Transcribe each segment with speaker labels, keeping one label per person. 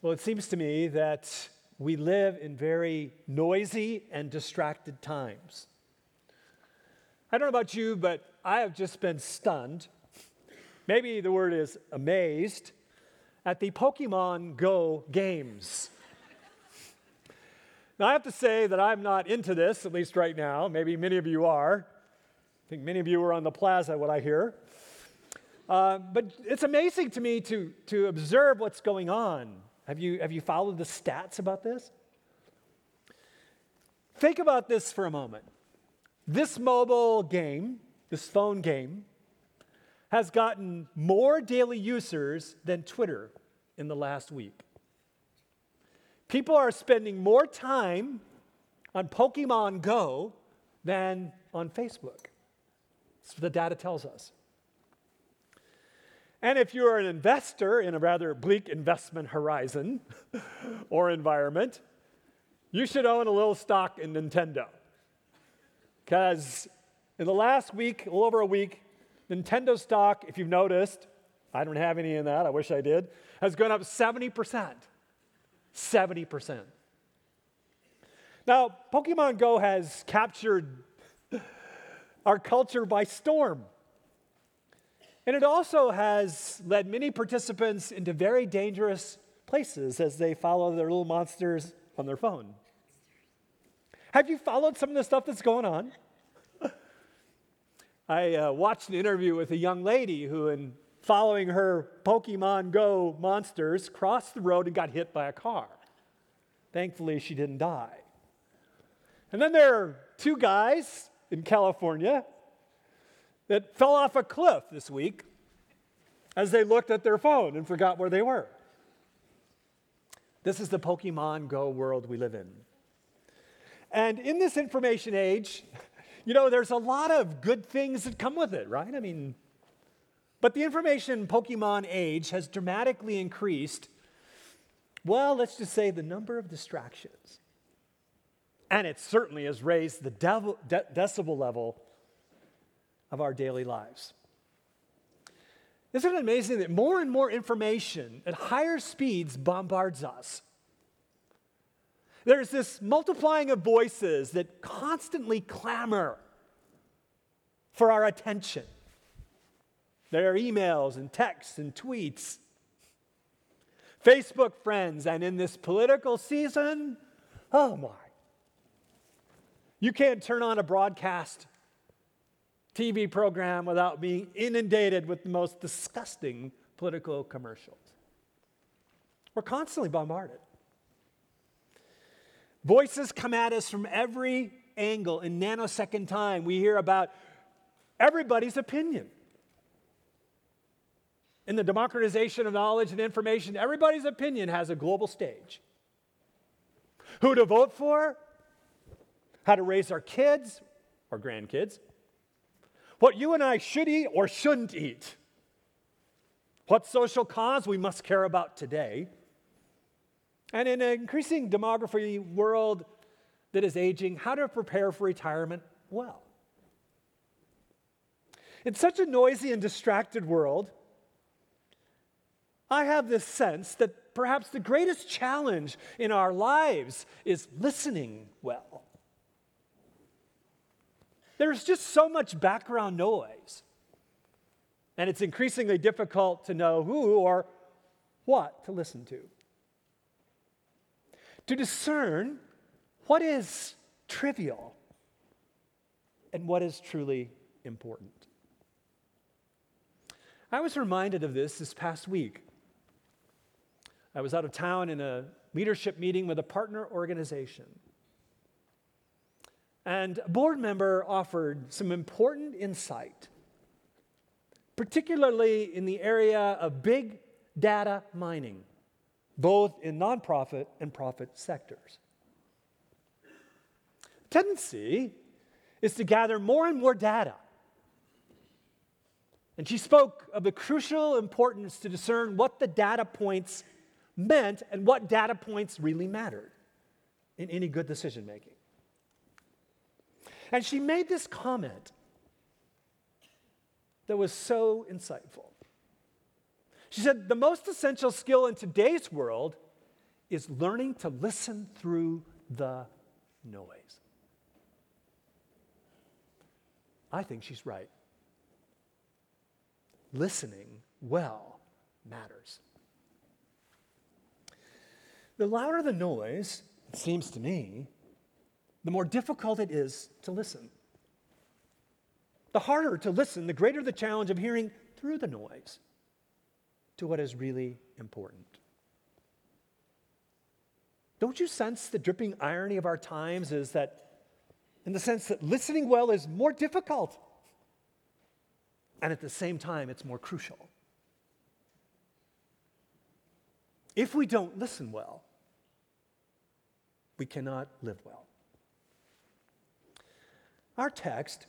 Speaker 1: Well, it seems to me that we live in very noisy and distracted times. I don't know about you, but I have just been stunned. Maybe the word is amazed at the Pokemon Go games. Now, I have to say that I'm not into this, at least right now. Maybe many of you are. I think many of you are on the plaza, what I hear. Uh, but it's amazing to me to, to observe what's going on. Have you, have you followed the stats about this? Think about this for a moment. This mobile game, this phone game, has gotten more daily users than Twitter in the last week. People are spending more time on Pokemon Go than on Facebook. That's what the data tells us. And if you're an investor in a rather bleak investment horizon or environment, you should own a little stock in Nintendo. Because in the last week, a little over a week, Nintendo stock, if you've noticed, I don't have any in that, I wish I did, has gone up 70%. 70%. Now, Pokemon Go has captured our culture by storm. And it also has led many participants into very dangerous places as they follow their little monsters on their phone. Have you followed some of the stuff that's going on? I uh, watched an interview with a young lady who, in following her Pokemon Go monsters, crossed the road and got hit by a car. Thankfully, she didn't die. And then there are two guys in California that fell off a cliff this week as they looked at their phone and forgot where they were. This is the Pokemon Go world we live in. And in this information age, you know, there's a lot of good things that come with it, right? I mean, but the information Pokemon age has dramatically increased. Well, let's just say the number of distractions. And it certainly has raised the de- decibel level of our daily lives. Isn't it amazing that more and more information at higher speeds bombards us? There's this multiplying of voices that constantly clamor for our attention. There are emails and texts and tweets, Facebook friends, and in this political season, oh my. You can't turn on a broadcast TV program without being inundated with the most disgusting political commercials. We're constantly bombarded. Voices come at us from every angle in nanosecond time. We hear about everybody's opinion. In the democratization of knowledge and information, everybody's opinion has a global stage. Who to vote for, how to raise our kids or grandkids, what you and I should eat or shouldn't eat, what social cause we must care about today, and in an increasing demography world that is aging, how to prepare for retirement well. In such a noisy and distracted world, I have this sense that perhaps the greatest challenge in our lives is listening well. There's just so much background noise, and it's increasingly difficult to know who or what to listen to to discern what is trivial and what is truly important. I was reminded of this this past week. I was out of town in a leadership meeting with a partner organization. And a board member offered some important insight, particularly in the area of big data mining both in nonprofit and profit sectors. Tendency is to gather more and more data. And she spoke of the crucial importance to discern what the data points meant and what data points really mattered in any good decision making. And she made this comment that was so insightful. She said, the most essential skill in today's world is learning to listen through the noise. I think she's right. Listening well matters. The louder the noise, it seems to me, the more difficult it is to listen. The harder to listen, the greater the challenge of hearing through the noise to what is really important. Don't you sense the dripping irony of our times is that, in the sense that listening well is more difficult, and at the same time, it's more crucial? If we don't listen well, we cannot live well. Our text,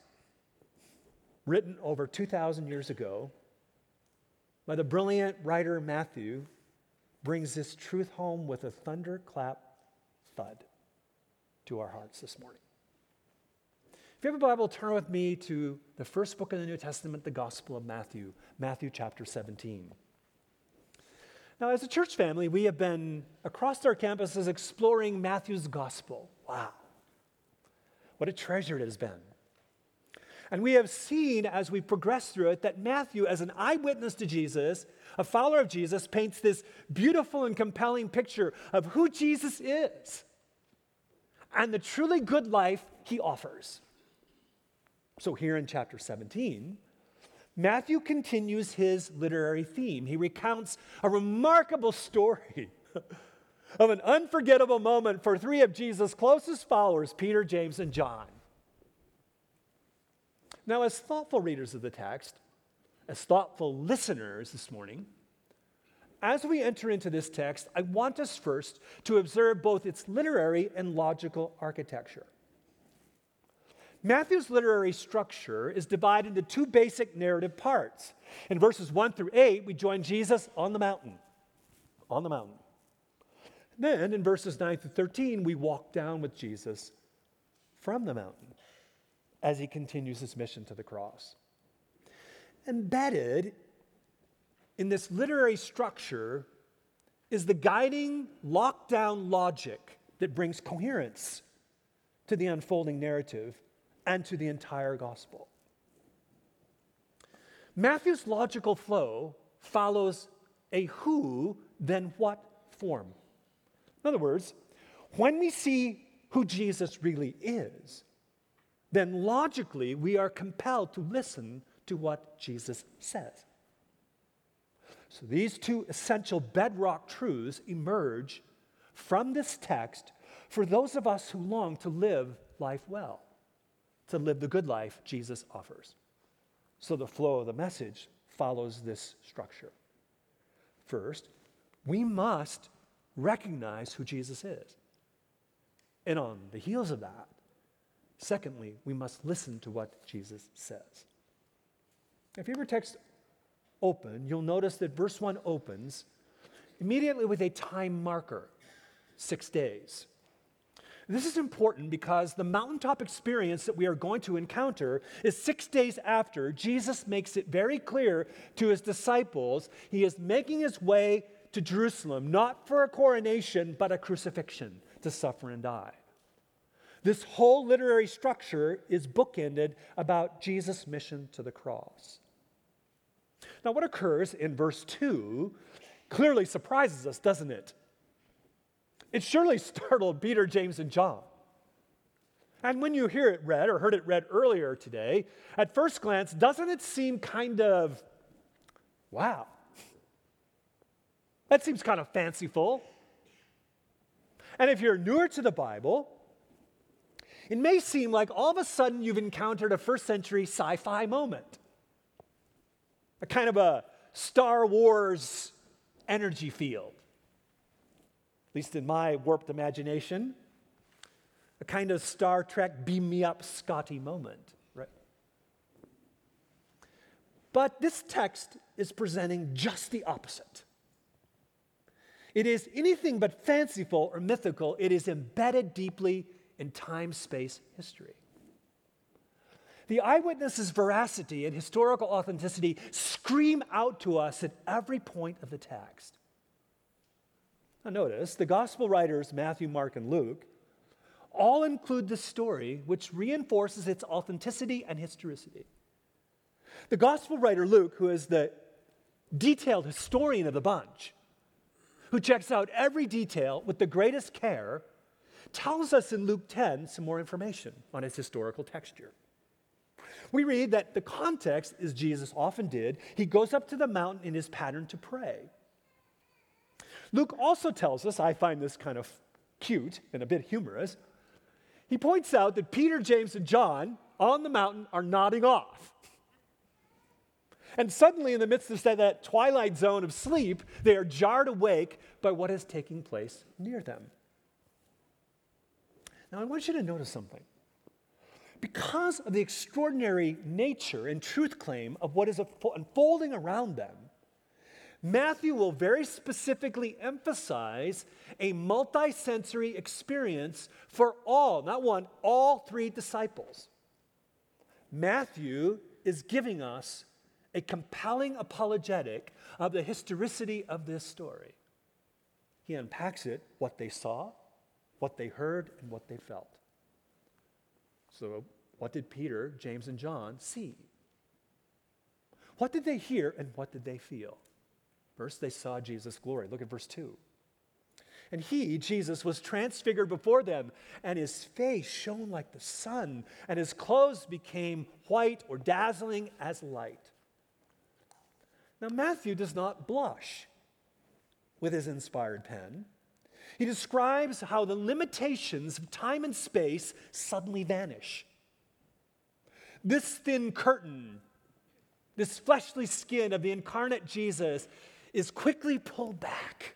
Speaker 1: written over 2,000 years ago by the brilliant writer Matthew, brings this truth home with a thunderclap thud to our hearts this morning. If you have a Bible, turn with me to the first book of the New Testament, the Gospel of Matthew, Matthew chapter 17. Now, as a church family, we have been across our campuses exploring Matthew's Gospel. Wow. What a treasure it has been. And we have seen as we progress through it that Matthew, as an eyewitness to Jesus, a follower of Jesus, paints this beautiful and compelling picture of who Jesus is and the truly good life he offers. So, here in chapter 17, Matthew continues his literary theme. He recounts a remarkable story of an unforgettable moment for three of Jesus' closest followers, Peter, James, and John. Now, as thoughtful readers of the text, as thoughtful listeners this morning, as we enter into this text, I want us first to observe both its literary and logical architecture. Matthew's literary structure is divided into two basic narrative parts. In verses 1 through 8, we join Jesus on the mountain. On the mountain. Then in verses 9 through 13, we walk down with Jesus from the mountain as he continues his mission to the cross. Embedded in this literary structure is the guiding lockdown logic that brings coherence to the unfolding narrative and to the entire gospel. Matthew's logical flow follows a who, then what form. In other words, when we see who Jesus really is, then logically we are compelled to listen to what Jesus says. So these two essential bedrock truths emerge from this text for those of us who long to live life well, to live the good life Jesus offers. So the flow of the message follows this structure. First, we must recognize who Jesus is. And on the heels of that, Secondly, we must listen to what Jesus says. If you your text open, you'll notice that verse 1 opens immediately with a time marker six days. This is important because the mountaintop experience that we are going to encounter is six days after Jesus makes it very clear to his disciples he is making his way to Jerusalem, not for a coronation, but a crucifixion to suffer and die. This whole literary structure is bookended about Jesus' mission to the cross. Now, what occurs in verse 2 clearly surprises us, doesn't it? It surely startled Peter, James, and John. And when you hear it read or heard it read earlier today, at first glance, doesn't it seem kind of, wow, that seems kind of fanciful? And if you're newer to the Bible, it may seem like all of a sudden you've encountered a first century sci fi moment, a kind of a Star Wars energy field, at least in my warped imagination, a kind of Star Trek beam me up Scotty moment, right? But this text is presenting just the opposite. It is anything but fanciful or mythical. It is embedded deeply in time space history. The eyewitness's veracity and historical authenticity scream out to us at every point of the text. Now, notice the gospel writers, Matthew, Mark, and Luke, all include this story, which reinforces its authenticity and historicity. The gospel writer Luke, who is the detailed historian of the bunch, who checks out every detail with the greatest care, tells us in Luke 10 some more information on its historical texture. We read that the context is Jesus often did. He goes up to the mountain in his pattern to pray. Luke also tells us, I find this kind of cute and a bit humorous. He points out that Peter, James, and John on the mountain are nodding off. And suddenly, in the midst of that twilight zone of sleep, they are jarred awake by what is taking place near them. Now, I want you to notice something. Because of the extraordinary nature and truth claim of what is unfolding around them, Matthew will very specifically emphasize a multisensory experience for all, not one, all three disciples. Matthew is giving us a compelling apologetic of the historicity of this story. He unpacks it, what they saw, what they heard, and what they felt. So, what did Peter, James, and John see? What did they hear and what did they feel? First, they saw Jesus' glory. Look at verse 2. And he, Jesus, was transfigured before them, and his face shone like the sun, and his clothes became white or dazzling as light. Now, Matthew does not blush with his inspired pen. He describes how the limitations of time and space suddenly vanish. This thin curtain, this fleshly skin of the incarnate Jesus, is quickly pulled back.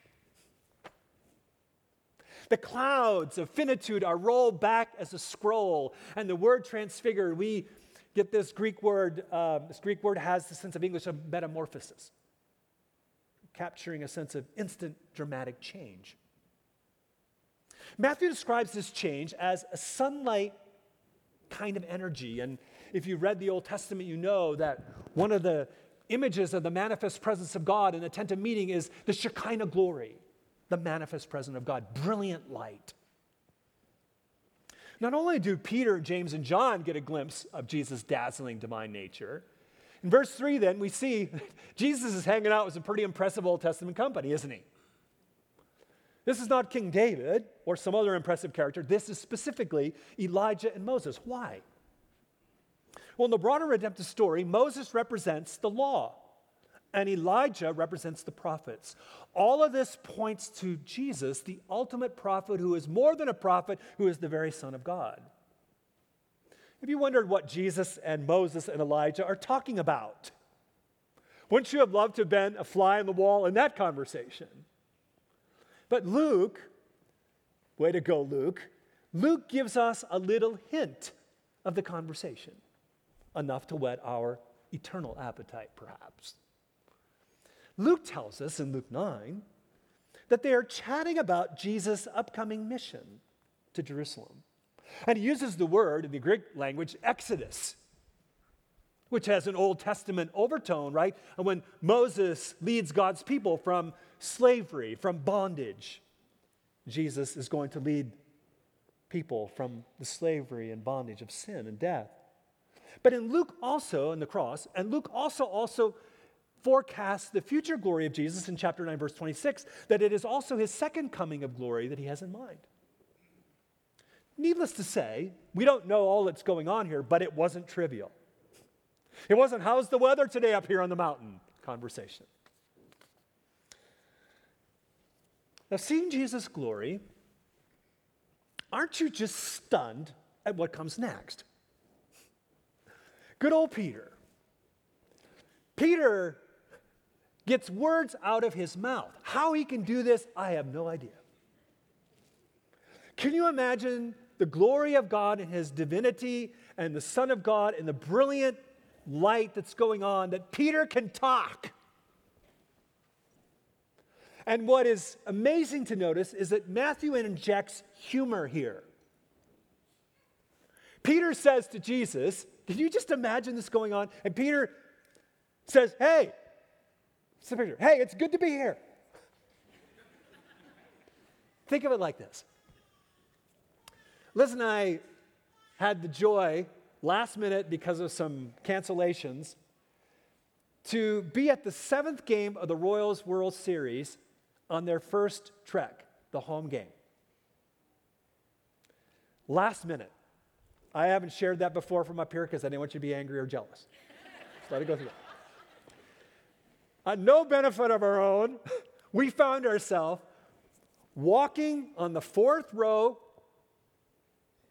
Speaker 1: The clouds of finitude are rolled back as a scroll, and the word transfigured, we get this Greek word, uh, this Greek word has the sense of English of metamorphosis, capturing a sense of instant dramatic change. Matthew describes this change as a sunlight kind of energy. And if you read the Old Testament, you know that one of the images of the manifest presence of God in the tent of meeting is the Shekinah glory, the manifest presence of God, brilliant light. Not only do Peter, James, and John get a glimpse of Jesus' dazzling divine nature, in verse 3, then, we see Jesus is hanging out with some pretty impressive Old Testament company, isn't he? This is not King David or some other impressive character. This is specifically Elijah and Moses. Why? Well, in the broader redemptive story, Moses represents the law and Elijah represents the prophets. All of this points to Jesus, the ultimate prophet who is more than a prophet, who is the very Son of God. Have you wondered what Jesus and Moses and Elijah are talking about? Wouldn't you have loved to have been a fly on the wall in that conversation? But Luke, way to go, Luke, Luke gives us a little hint of the conversation, enough to whet our eternal appetite, perhaps. Luke tells us in Luke 9 that they are chatting about Jesus' upcoming mission to Jerusalem. And he uses the word in the Greek language, exodus, which has an Old Testament overtone, right? And when Moses leads God's people from slavery, from bondage, Jesus is going to lead people from the slavery and bondage of sin and death. But in Luke also, in the cross, and Luke also also forecasts the future glory of Jesus in chapter 9, verse 26, that it is also his second coming of glory that he has in mind. Needless to say, we don't know all that's going on here, but it wasn't trivial. It wasn't, how's the weather today up here on the mountain conversation. Now, seeing Jesus' glory, aren't you just stunned at what comes next? Good old Peter. Peter gets words out of his mouth. How he can do this, I have no idea. Can you imagine the glory of God and his divinity and the Son of God and the brilliant light that's going on that Peter can talk? And what is amazing to notice is that Matthew injects humor here. Peter says to Jesus, Can you just imagine this going on? And Peter says, Hey, it's picture. Hey, it's good to be here. Think of it like this Liz and I had the joy last minute because of some cancellations to be at the seventh game of the Royals World Series on their first trek, the home game. Last minute. I haven't shared that before from up here because I didn't want you to be angry or jealous. So let it go through. On no benefit of our own, we found ourselves walking on the fourth row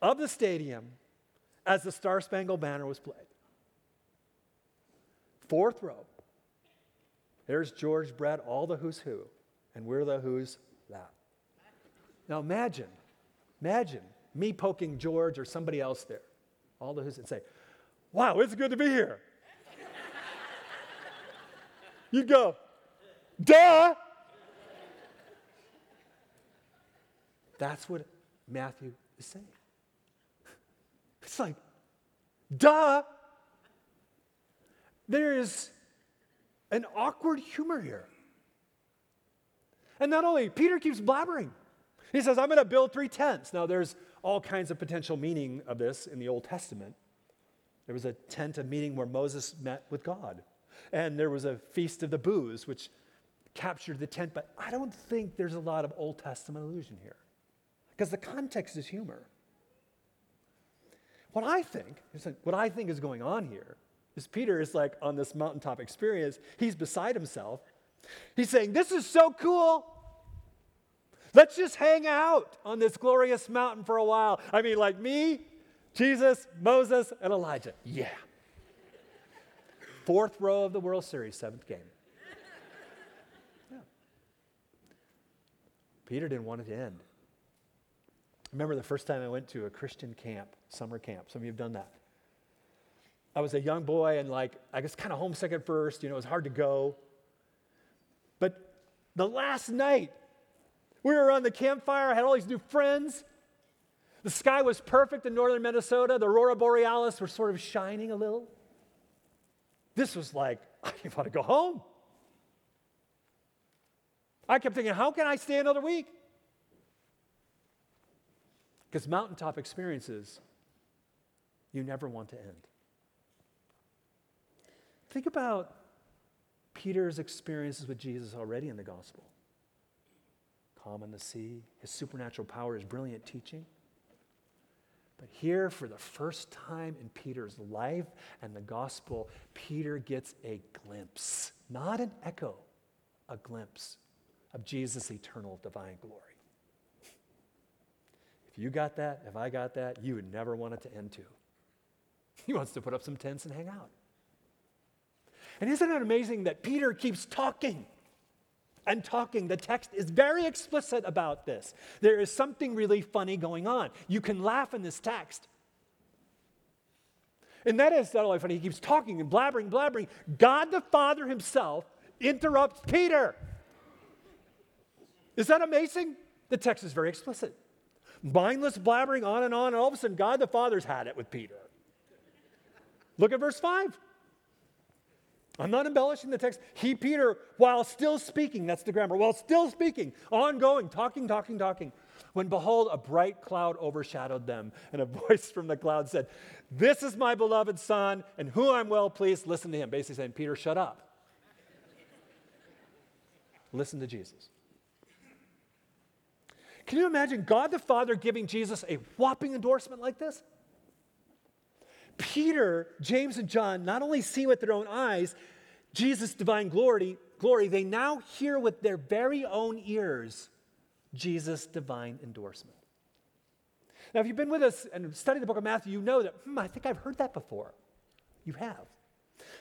Speaker 1: of the stadium as the Star Spangled Banner was played. Fourth row. There's George, Brett, all the who's who, and we're the who's that. Now imagine, imagine me poking George or somebody else there, all the who's, and say, Wow, it's good to be here. You go, duh. That's what Matthew is saying. It's like, duh. There is an awkward humor here. And not only, Peter keeps blabbering. He says, I'm going to build three tents. Now, there's all kinds of potential meaning of this in the Old Testament. There was a tent of meeting where Moses met with God. And there was a feast of the booths, which captured the tent. But I don't think there's a lot of Old Testament allusion here because the context is humor. What I think, what I think is going on here is Peter is like on this mountaintop experience. He's beside himself. He's saying, This is so cool. Let's just hang out on this glorious mountain for a while. I mean, like me, Jesus, Moses, and Elijah. Yeah. Fourth row of the World Series, seventh game. Yeah. Peter didn't want it to end. I remember the first time I went to a Christian camp, summer camp. Some of you have done that. I was a young boy and like I was kind of homesick at first, you know, it was hard to go. But the last night we were around the campfire, I had all these new friends. The sky was perfect in northern Minnesota. The aurora borealis were sort of shining a little. This was like, I want to go home. I kept thinking, how can I stay another week? Because mountaintop experiences, you never want to end. Think about Peter's experiences with Jesus already in the gospel calm on the sea, his supernatural power, his brilliant teaching. But here, for the first time in Peter's life and the gospel, Peter gets a glimpse, not an echo, a glimpse of Jesus' eternal divine glory. If you got that, if I got that, you would never want it to end too. He wants to put up some tents and hang out. And isn't it amazing that Peter keeps talking and talking? The text is very explicit about this. There is something really funny going on. You can laugh in this text. And that is not only funny, he keeps talking and blabbering, blabbering. God the Father himself interrupts Peter. Is that amazing? The text is very explicit mindless blabbering on and on, and all of a sudden, God the Father's had it with Peter. Look at verse 5. I'm not embellishing the text. He, Peter, while still speaking, that's the grammar, while still speaking, ongoing, talking, talking, talking, when behold, a bright cloud overshadowed them, and a voice from the cloud said, This is my beloved Son, and who I'm well pleased. Listen to him. Basically saying, Peter, shut up. Listen to Jesus. Can you imagine God the Father giving Jesus a whopping endorsement like this? Peter, James, and John not only see with their own eyes Jesus' divine glory, glory, they now hear with their very own ears Jesus' divine endorsement. Now, if you've been with us and studied the book of Matthew, you know that, hmm, I think I've heard that before. You have.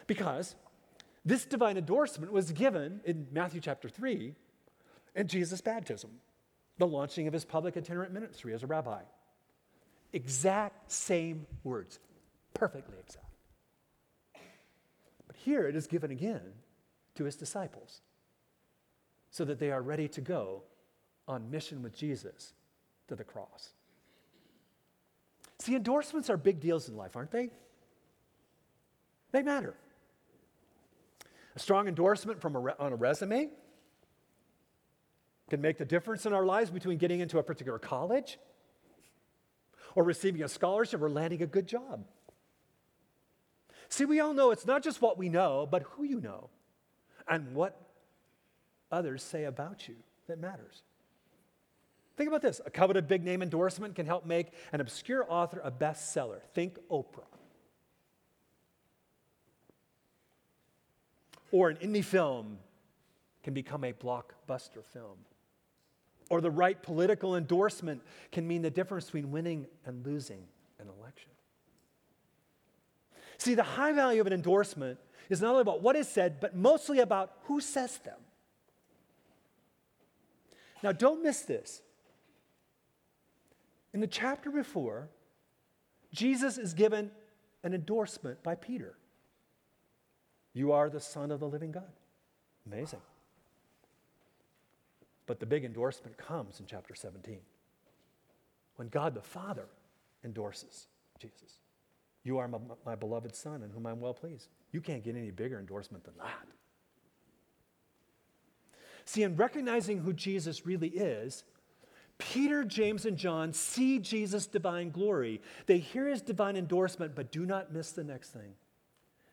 Speaker 1: Because this divine endorsement was given in Matthew chapter 3 in Jesus' baptism the launching of his public itinerant ministry as a rabbi. Exact same words, perfectly exact. But here it is given again to his disciples so that they are ready to go on mission with Jesus to the cross. See, endorsements are big deals in life, aren't they? They matter. A strong endorsement from a re- on a resume can make the difference in our lives between getting into a particular college or receiving a scholarship or landing a good job. See, we all know it's not just what we know, but who you know and what others say about you that matters. Think about this a coveted big name endorsement can help make an obscure author a bestseller. Think Oprah. Or an indie film can become a blockbuster film. Or the right political endorsement can mean the difference between winning and losing. See, the high value of an endorsement is not only about what is said, but mostly about who says them. Now, don't miss this. In the chapter before, Jesus is given an endorsement by Peter You are the Son of the living God. Amazing. But the big endorsement comes in chapter 17 when God the Father endorses Jesus. You are my, my, beloved Son in whom I'm well pleased. You can't get any bigger endorsement than that. See, in recognizing who Jesus really is, Peter, James, and John see Jesus' divine glory. They hear his divine endorsement, but do not miss the next thing.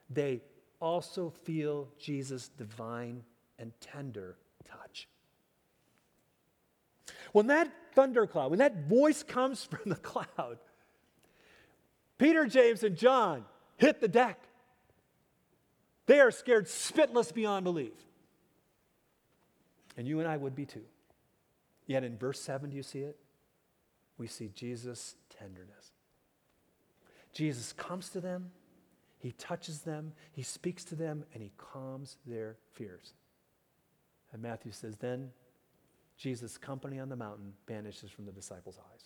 Speaker 1: They also feel Jesus' divine and tender touch. When that thundercloud, when that voice comes from the cloud, Peter, James, and John hit the deck. They are scared spitless beyond belief. And you and I would be too. Yet in verse 7, do you see it? We see Jesus' tenderness. Jesus comes to them, he touches them, he speaks to them, and he calms their fears. And Matthew says, Then Jesus' company on the mountain vanishes from the disciples' eyes.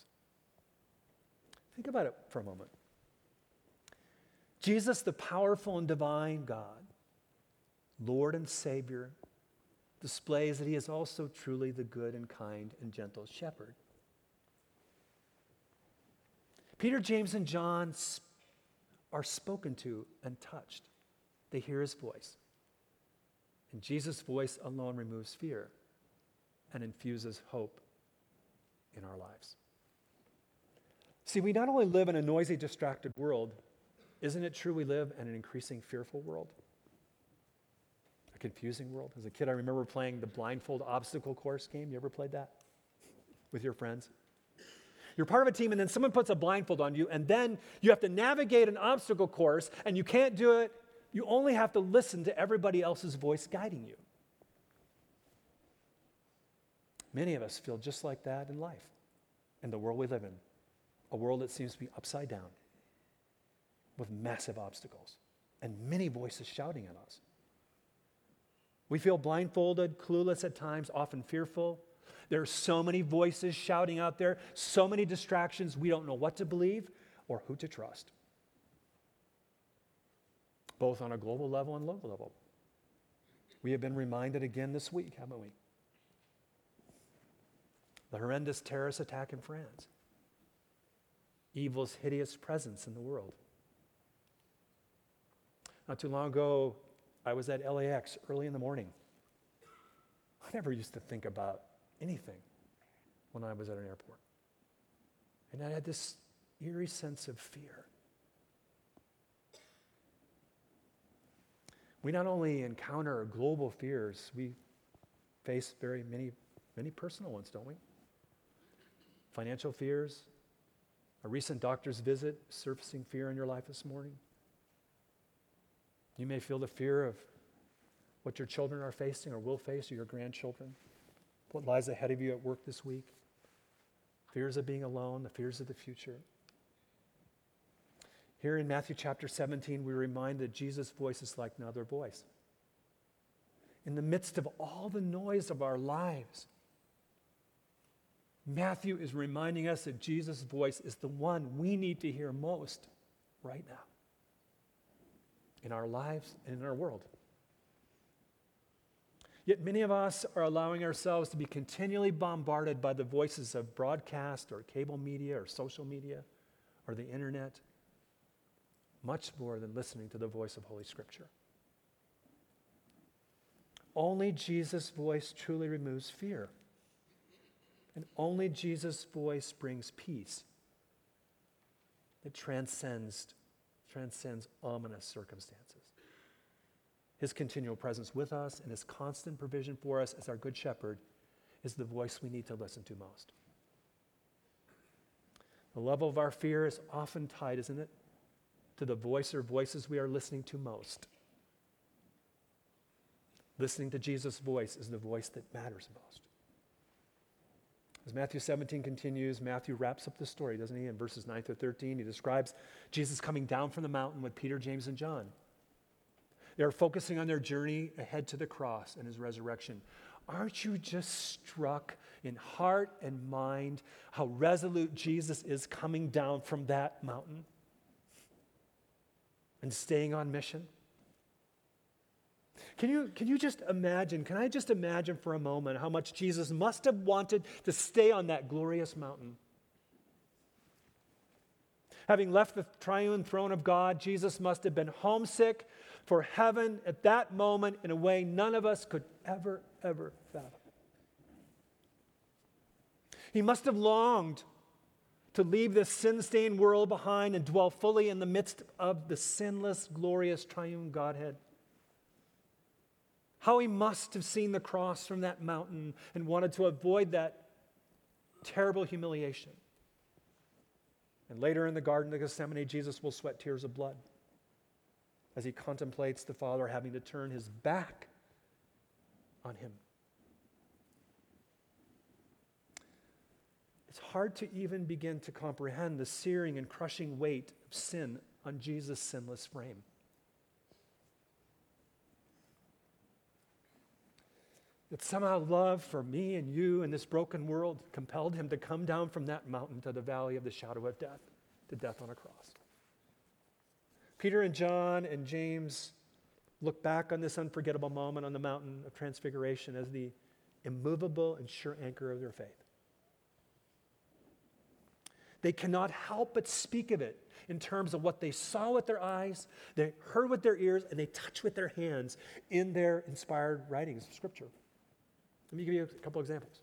Speaker 1: Think about it for a moment. Jesus, the powerful and divine God, Lord and Savior, displays that he is also truly the good and kind and gentle shepherd. Peter, James, and John are spoken to and touched. They hear his voice. And Jesus' voice alone removes fear and infuses hope in our lives. See, we not only live in a noisy, distracted world, isn't it true we live in an increasing fearful world? A confusing world? As a kid, I remember playing the blindfold obstacle course game. You ever played that with your friends? You're part of a team, and then someone puts a blindfold on you, and then you have to navigate an obstacle course, and you can't do it. You only have to listen to everybody else's voice guiding you. Many of us feel just like that in life, in the world we live in, a world that seems to be upside down with massive obstacles and many voices shouting at us. We feel blindfolded, clueless at times, often fearful. There are so many voices shouting out there, so many distractions, we don't know what to believe or who to trust, both on a global level and local level. We have been reminded again this week, haven't we? The horrendous terrorist attack in France, evil's hideous presence in the world. Not too long ago, I was at LAX early in the morning. I never used to think about anything when I was at an airport. And I had this eerie sense of fear. We not only encounter global fears, we face very many, many personal ones, don't we? Financial fears, a recent doctor's visit surfacing fear in your life this morning. You may feel the fear of what your children are facing or will face, or your grandchildren, what lies ahead of you at work this week, fears of being alone, the fears of the future. Here in Matthew chapter 17, we remind that Jesus' voice is like no other voice. In the midst of all the noise of our lives, Matthew is reminding us that Jesus' voice is the one we need to hear most right now in our lives and in our world. Yet many of us are allowing ourselves to be continually bombarded by the voices of broadcast or cable media or social media or the internet, much more than listening to the voice of Holy Scripture. Only Jesus' voice truly removes fear. And only Jesus' voice brings peace that transcends, transcends ominous circumstances. His continual presence with us and his constant provision for us as our good shepherd is the voice we need to listen to most. The level of our fear is often tied, isn't it, to the voice or voices we are listening to most. Listening to Jesus' voice is the voice that matters most. As Matthew 17 continues, Matthew wraps up the story, doesn't he? In verses 9 through 13, he describes Jesus coming down from the mountain with Peter, James, and John. They are focusing on their journey ahead to the cross and his resurrection. Aren't you just struck in heart and mind how resolute Jesus is coming down from that mountain and staying on mission? Can you, can you just imagine? Can I just imagine for a moment how much Jesus must have wanted to stay on that glorious mountain? Having left the triune throne of God, Jesus must have been homesick for heaven at that moment in a way none of us could ever, ever fathom. He must have longed to leave this sin stained world behind and dwell fully in the midst of the sinless, glorious triune Godhead. How he must have seen the cross from that mountain and wanted to avoid that terrible humiliation. And later in the Garden of Gethsemane, Jesus will sweat tears of blood as he contemplates the Father having to turn his back on him. It's hard to even begin to comprehend the searing and crushing weight of sin on Jesus' sinless frame. That somehow love for me and you in this broken world compelled him to come down from that mountain to the valley of the shadow of death, to death on a cross. Peter and John and James look back on this unforgettable moment on the mountain of transfiguration as the immovable and sure anchor of their faith. They cannot help but speak of it in terms of what they saw with their eyes, they heard with their ears, and they touched with their hands in their inspired writings of Scripture. Let me give you a couple examples.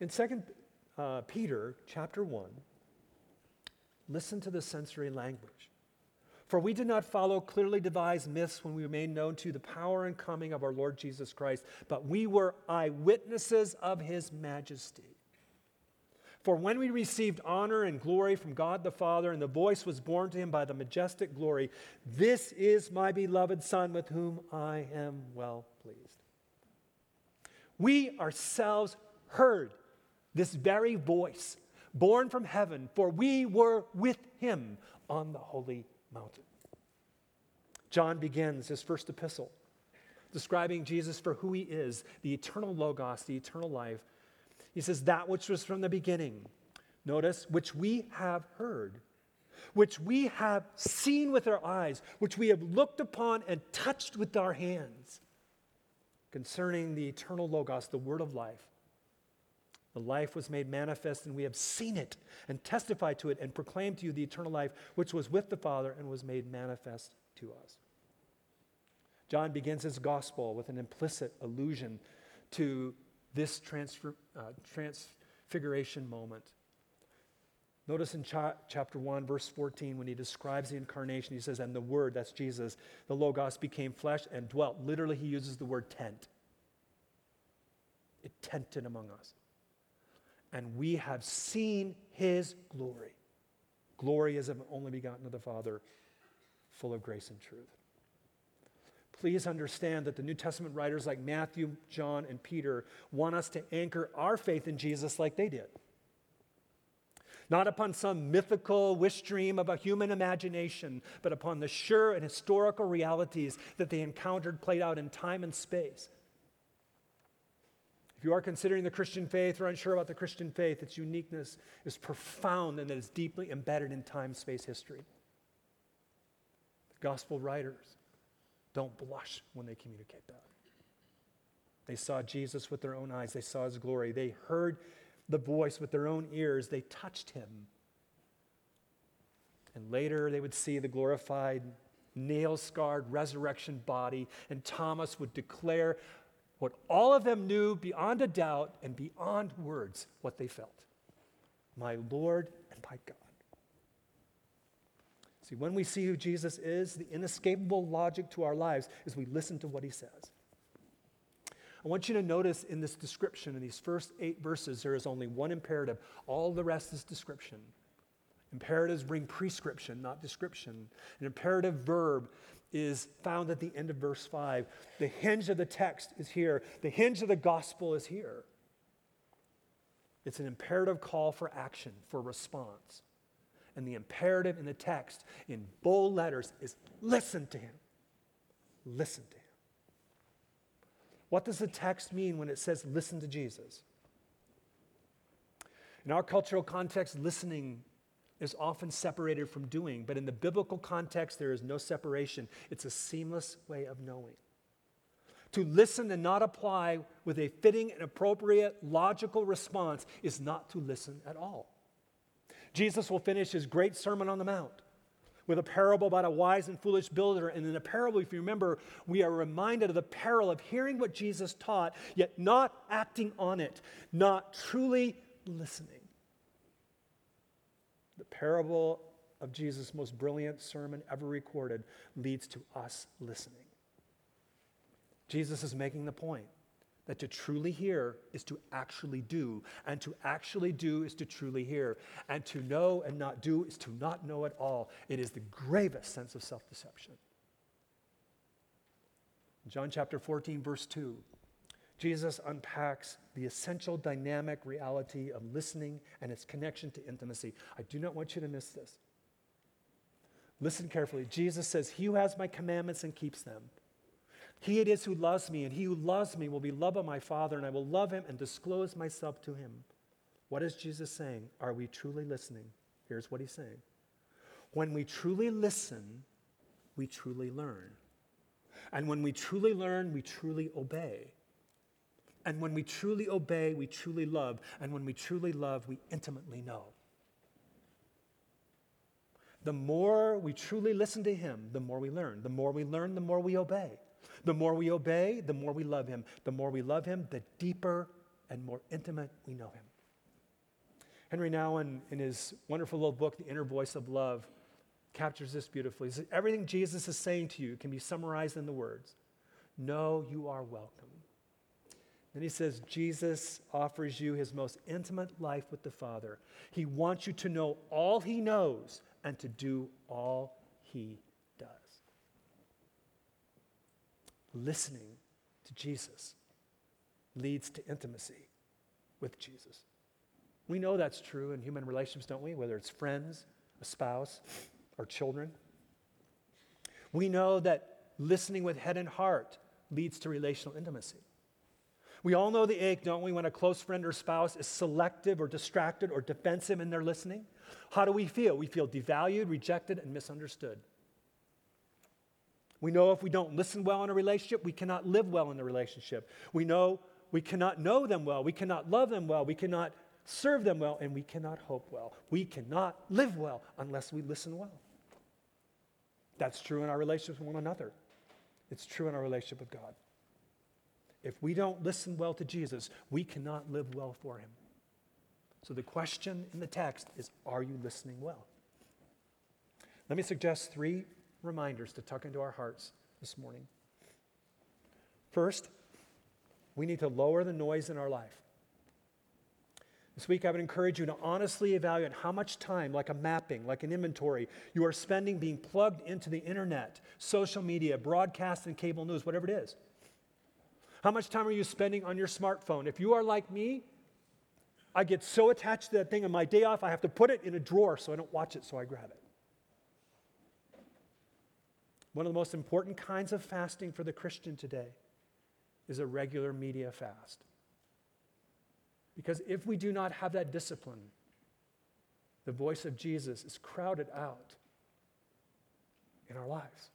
Speaker 1: In 2 uh, Peter chapter 1, listen to the sensory language. For we did not follow clearly devised myths when we were made known to the power and coming of our Lord Jesus Christ, but we were eyewitnesses of his majesty. For when we received honor and glory from God the Father, and the voice was borne to him by the majestic glory, This is my beloved Son with whom I am well pleased. We ourselves heard this very voice borne from heaven, for we were with him on the holy mountain. John begins his first epistle describing Jesus for who he is, the eternal Logos, the eternal life. He says, That which was from the beginning. Notice, which we have heard, which we have seen with our eyes, which we have looked upon and touched with our hands, concerning the eternal Logos, the word of life. The life was made manifest, and we have seen it and testified to it and proclaimed to you the eternal life which was with the Father and was made manifest to us. John begins his gospel with an implicit allusion to this transfer, uh, transfiguration moment. Notice in cha- chapter 1, verse 14, when he describes the incarnation, he says, And the Word, that's Jesus, the Logos became flesh and dwelt. Literally, he uses the word tent. It tented among us and we have seen his glory. Glory is of only begotten of the Father, full of grace and truth. Please understand that the New Testament writers like Matthew, John, and Peter want us to anchor our faith in Jesus like they did. Not upon some mythical wish dream of a human imagination, but upon the sure and historical realities that they encountered played out in time and space if you are considering the Christian faith or unsure about the Christian faith, its uniqueness is profound and it is deeply embedded in time, space, history. The gospel writers don't blush when they communicate that. They saw Jesus with their own eyes, they saw his glory, they heard the voice with their own ears, they touched him. And later they would see the glorified, nail scarred resurrection body, and Thomas would declare what all of them knew beyond a doubt and beyond words what they felt. My Lord and my God. See, when we see who Jesus is, the inescapable logic to our lives is we listen to what he says. I want you to notice in this description, in these first eight verses, there is only one imperative. All the rest is description. Imperatives bring prescription, not description. An imperative verb is found at the end of verse 5. The hinge of the text is here, the hinge of the gospel is here. It's an imperative call for action, for response. And the imperative in the text in bold letters is listen to him. Listen to him. What does the text mean when it says listen to Jesus? In our cultural context, listening is often separated from doing, but in the biblical context, there is no separation. It's a seamless way of knowing. To listen and not apply with a fitting and appropriate logical response is not to listen at all. Jesus will finish his great Sermon on the Mount with a parable about a wise and foolish builder. And in the parable, if you remember, we are reminded of the peril of hearing what Jesus taught, yet not acting on it, not truly listening. The parable of Jesus' most brilliant sermon ever recorded leads to us listening. Jesus is making the point that to truly hear is to actually do, and to actually do is to truly hear, and to know and not do is to not know at all. It is the gravest sense of self deception. John chapter 14, verse 2, Jesus unpacks the essential dynamic reality of listening and its connection to intimacy. I do not want you to miss this. Listen carefully. Jesus says, He who has my commandments and keeps them he it is who loves me, and he who loves me will be loved by my Father, and I will love him and disclose myself to him. What is Jesus saying? Are we truly listening? Here's what he's saying. When we truly listen, we truly learn. And when we truly learn, we truly obey. And when we truly obey, we truly love. And when we truly love, we intimately know. The more we truly listen to Him, the more we learn. The more we learn, the more we obey. The more we obey, the more we love him. The more we love him, the deeper and more intimate we know him. Henry Nouwen, in his wonderful little book, The Inner Voice of Love, captures this beautifully. He says, Everything Jesus is saying to you can be summarized in the words Know, you are welcome. Then he says, Jesus offers you his most intimate life with the Father. He wants you to know all he knows and to do all he listening to Jesus leads to intimacy with Jesus. We know that's true in human relationships, don't we? Whether it's friends, a spouse, or children. We know that listening with head and heart leads to relational intimacy. We all know the ache, don't we, when a close friend or spouse is selective or distracted or defensive in their listening? How do we feel? We feel devalued, rejected, and misunderstood. We know if we don't listen well in a relationship, we cannot live well in the relationship. We know we cannot know them well, we cannot love them well, we cannot serve them well, and we cannot hope well. We cannot live well unless we listen well. That's true in our relationship with one another. It's true in our relationship with God. If we don't listen well to Jesus, we cannot live well for him. So the question in the text is Are you listening well? Let me suggest three reminders to tuck into our hearts this morning. First, we need to lower the noise in our life. This week, I would encourage you to honestly evaluate how much time, like a mapping, like an inventory, you are spending being plugged into the internet, social media, broadcast, and cable news, whatever it is. How much time are you spending on your smartphone? If you are like me, I get so attached to that thing on my day off, I have to put it in a drawer so I don't watch it, so I grab it. One of the most important kinds of fasting for the Christian today is a regular media fast. Because if we do not have that discipline, the voice of Jesus is crowded out in our lives.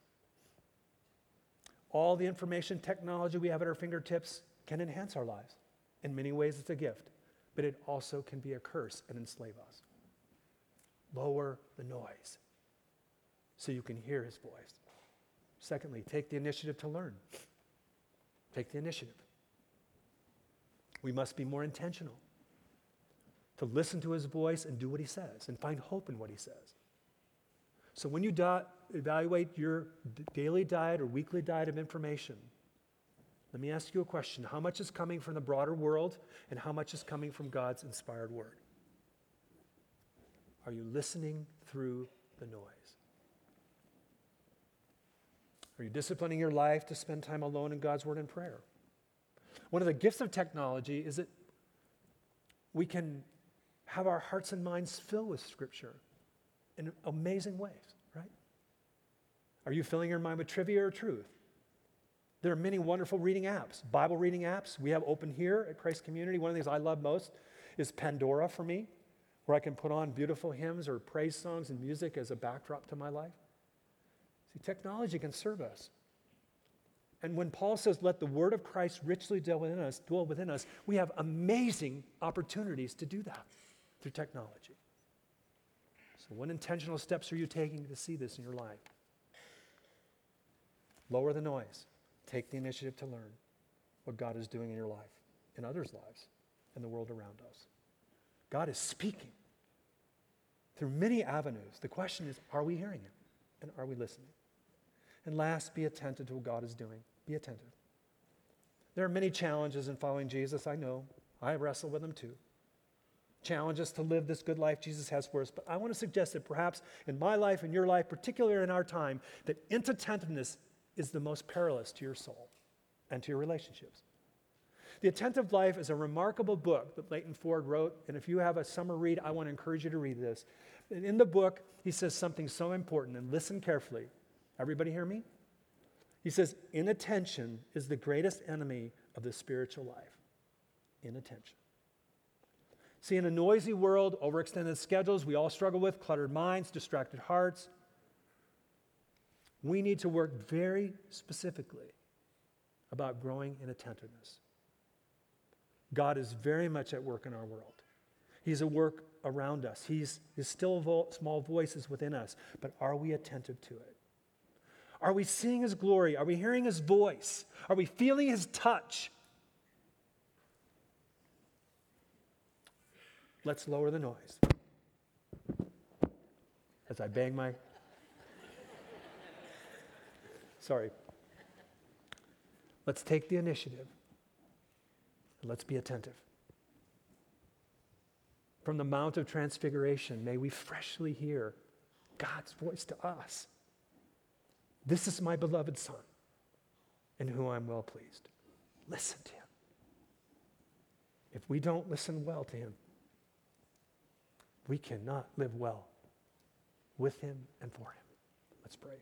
Speaker 1: All the information technology we have at our fingertips can enhance our lives. In many ways, it's a gift, but it also can be a curse and enslave us. Lower the noise so you can hear his voice. Secondly, take the initiative to learn. Take the initiative. We must be more intentional to listen to his voice and do what he says and find hope in what he says. So when you do- evaluate your d- daily diet or weekly diet of information, let me ask you a question. How much is coming from the broader world and how much is coming from God's inspired word? Are you listening through the noise? Are you disciplining your life to spend time alone in God's word and prayer? One of the gifts of technology is that we can have our hearts and minds filled with Scripture in amazing ways, right? Are you filling your mind with trivia or truth? There are many wonderful reading apps, Bible reading apps. We have open here at Christ Community. One of the things I love most is Pandora for me, where I can put on beautiful hymns or praise songs and music as a backdrop to my life. See, technology can serve us. And when Paul says, let the word of Christ richly dwell within us, dwell within us, we have amazing opportunities to do that through technology. So, what intentional steps are you taking to see this in your life? Lower the noise. Take the initiative to learn what God is doing in your life, in others' lives, in the world around us. God is speaking through many avenues. The question is are we hearing Him? And are we listening? And last, be attentive to what God is doing. Be attentive. There are many challenges in following Jesus. I know. I wrestle with them too. Challenges to live this good life Jesus has for us. But I want to suggest that perhaps in my life, in your life, particularly in our time, that inattentiveness is the most perilous to your soul and to your relationships. The Attentive Life is a remarkable book that Leighton Ford wrote. And if you have a summer read, I want to encourage you to read this. And in the book, he says something so important, and listen carefully. Everybody hear me? He says, Inattention is the greatest enemy of the spiritual life. Inattention. See, in a noisy world, overextended schedules, we all struggle with cluttered minds, distracted hearts. We need to work very specifically about growing in attentiveness. God is very much at work in our world. He's at work around us. He's, his still vo- small voice is within us, but are we attentive to it? Are we seeing his glory? Are we hearing his voice? Are we feeling his touch? Let's lower the noise. As I bang my. Sorry. Let's take the initiative and let's be attentive. From the Mount of Transfiguration, may we freshly hear God's voice to us. This is my beloved Son, in whom I'm well pleased. Listen to him. If we don't listen well to him, we cannot live well with him and for him. Let's pray.